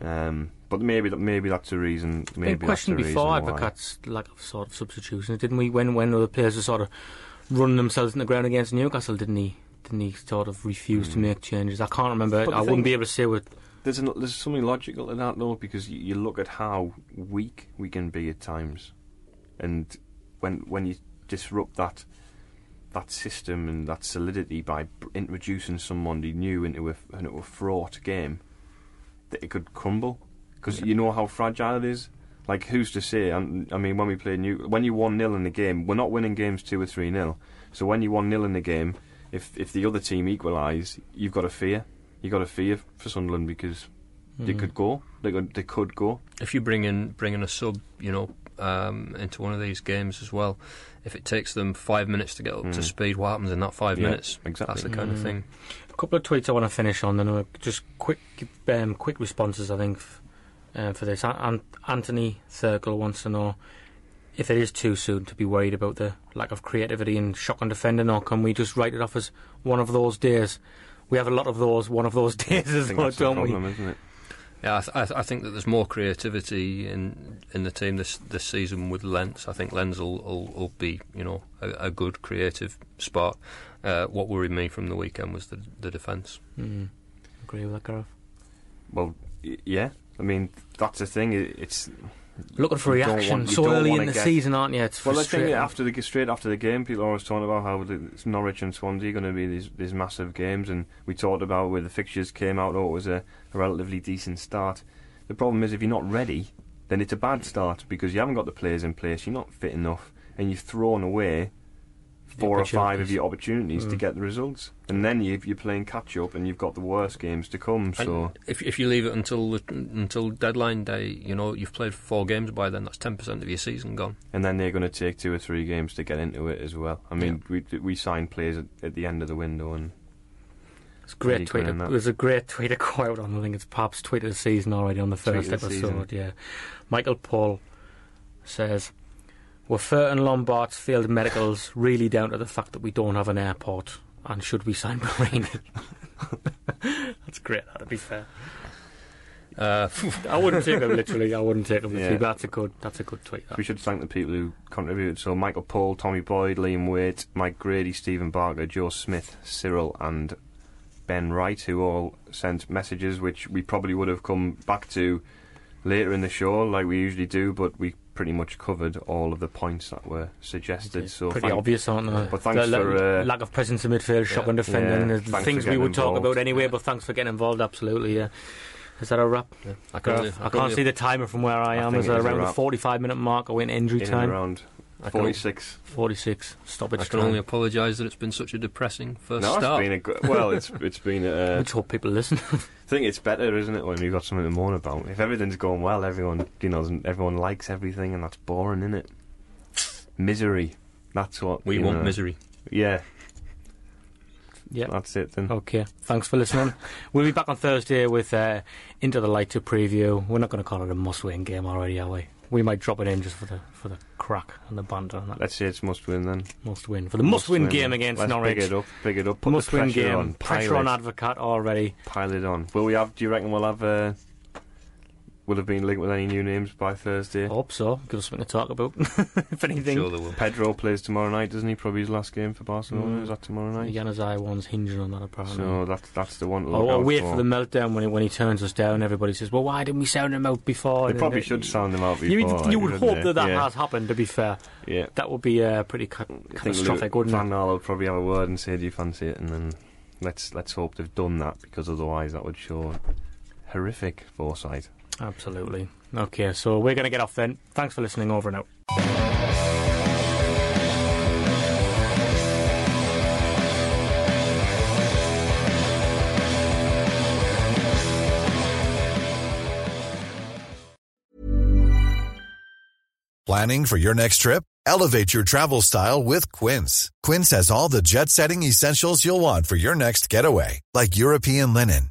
Um, but maybe that maybe that's the reason. Maybe Big question that's the before. Advocaat's lack of sort of substitutions, didn't we? When when other players were sort of running themselves in the ground against Newcastle, didn't he? Didn't he sort of refuse to Mm. make changes? I can't remember. But I wouldn't be able to say what. There's an, there's something logical to that though because you, you look at how weak we can be at times, and when when you disrupt that that system and that solidity by introducing somebody new into a into a fraught game, that it could crumble because you know how fragile it is. Like who's to say? I mean, when we play new, when you one 0 in the game, we're not winning games two or three 0 So when you one 0 in the game, if if the other team equalise, you've got to fear. You've got to fear for Sunderland because they Mm. could go. They could they could go. if you bring in bring in a sub, you know, um, into one of these games as well, if it takes them five minutes to get up to Mm. speed, what happens in that five Yeah, minutes? exactly. That's the kind of Mm. thing. A couple of tweets I want to finish on, then uh, just quick, um, quick responses. I think f- uh, for this. An- Anthony Thurgle wants to know if it is too soon to be worried about the lack of creativity and shotgun defending, or can we just write it off as one of those days? We have a lot of those, one of those [laughs] days I as think well, don't we? problem, isn't it? Yeah, I, th- I, th- I think that there's more creativity in in the team this this season with Lens. I think Lens will, will, will be you know a, a good creative spot. Uh, what worried me from the weekend was the the defence. Mm. Agree with that, Gareth. Well, y- yeah. I mean, that's the thing. it- It's Looking for reaction want- so early in the get- season, aren't you? It's well, I think after the straight after the game, people are always talking about how it's Norwich and Swansea going to be these these massive games, and we talked about where the fixtures came out. Oh, it was a, a relatively decent start. The problem is if you're not ready, then it's a bad start because you haven't got the players in place. You're not fit enough, and you've thrown away four or five of your opportunities to Mm. get the results, and then you, you're playing catch up, and you've got the worst games to come. So. And if if you leave it until the, until deadline day, you know you've played four games by then. That's ten percent of your season gone. and then they're going to take two or three games to get into it as well. I mean, we we signed players at, at the end of the window, and It's great tweet. that. There's a great tweet quote [laughs] on. I think it's perhaps tweet of the season already on the first the episode. season. Yeah, Michael Paul says, "Were Furt and Lombard's failed medicals really down to the fact that we don't have an airport? And should we sign [laughs] Bahrain?" [laughs] That's great. That'd be fair. Uh, I wouldn't take them literally. I wouldn't take them literally. Yeah. But that's a good. That's a good tweet. that. we should thank the people who contributed. So Michael Paul, Tommy Boyd, Liam Waite, Mike Grady, Stephen Barker, Joe Smith, Cyril, and Ben Wright, who all sent messages which we probably would have come back to later in the show, like we usually do, but we pretty much covered all of the points that were suggested. So pretty thank- obvious, aren't they? But thanks the for, uh, lack of presence in midfield, shotgun defending, Yeah, the things we getting would talk involved. about anyway. But thanks for getting involved. Absolutely, yeah. Is that a wrap? I can only, Gareth? I I can can't see the timer from where I I am. think Is it is a around the 45 minute mark? I went injury in and time. Around I 46. 46. Stop it. I can only apologise that it's been such a depressing first No, it's start. been a good. Well, it's [laughs] it's been. A, Let's hope people listen. [laughs] I think it's better, isn't it, when you've got something to moan about? If everything's going well, everyone, you know, everyone likes everything, and that's boring, isn't it? Misery. That's what we want know. misery. Yeah, yeah. that's it then. Okay. Thanks for listening. we'll be back on Thursday with uh, Into the Light to preview. We're not going to call it a must-win game already, are we? We might drop it in just for the for the crack and the banter and that Let's say it's must win then. must win for the must win game against Let's Norwich. Big it up, big it up. Put Must the win game. on. Pressure on Advocaat already. Pile it on. Will we have? Do you reckon we'll have? Uh, will have been linked with any new names by Thursday? Hope so. Give us something to talk about. [laughs] if anything. Sure, they will. Pedro plays tomorrow night, doesn't he? Probably his last game for Barcelona. Mm. Is that tomorrow night? Januzaj one's hinging on that apparently. So that's that's the one to look Oh, out I'll wait for. for the meltdown when he, when he turns us down. Everybody says, "Well, why didn't we sound him out before?" They And probably then- should sound them out You, before. you like, would hope they? that that yeah. has happened. To be fair, Yeah. that would be uh, pretty ca- catastrophic, Luke wouldn't Van it? Gaal will probably have a word and say, "Do you fancy it?" And then let's let's hope they've done that because otherwise that would show horrific foresight. Absolutely. Okay, so we're going to get off then. Thanks for listening. Over and out. Planning for your next trip? Elevate your travel style with Quince. Quince has all the jet setting essentials you'll want for your next getaway, like European linen,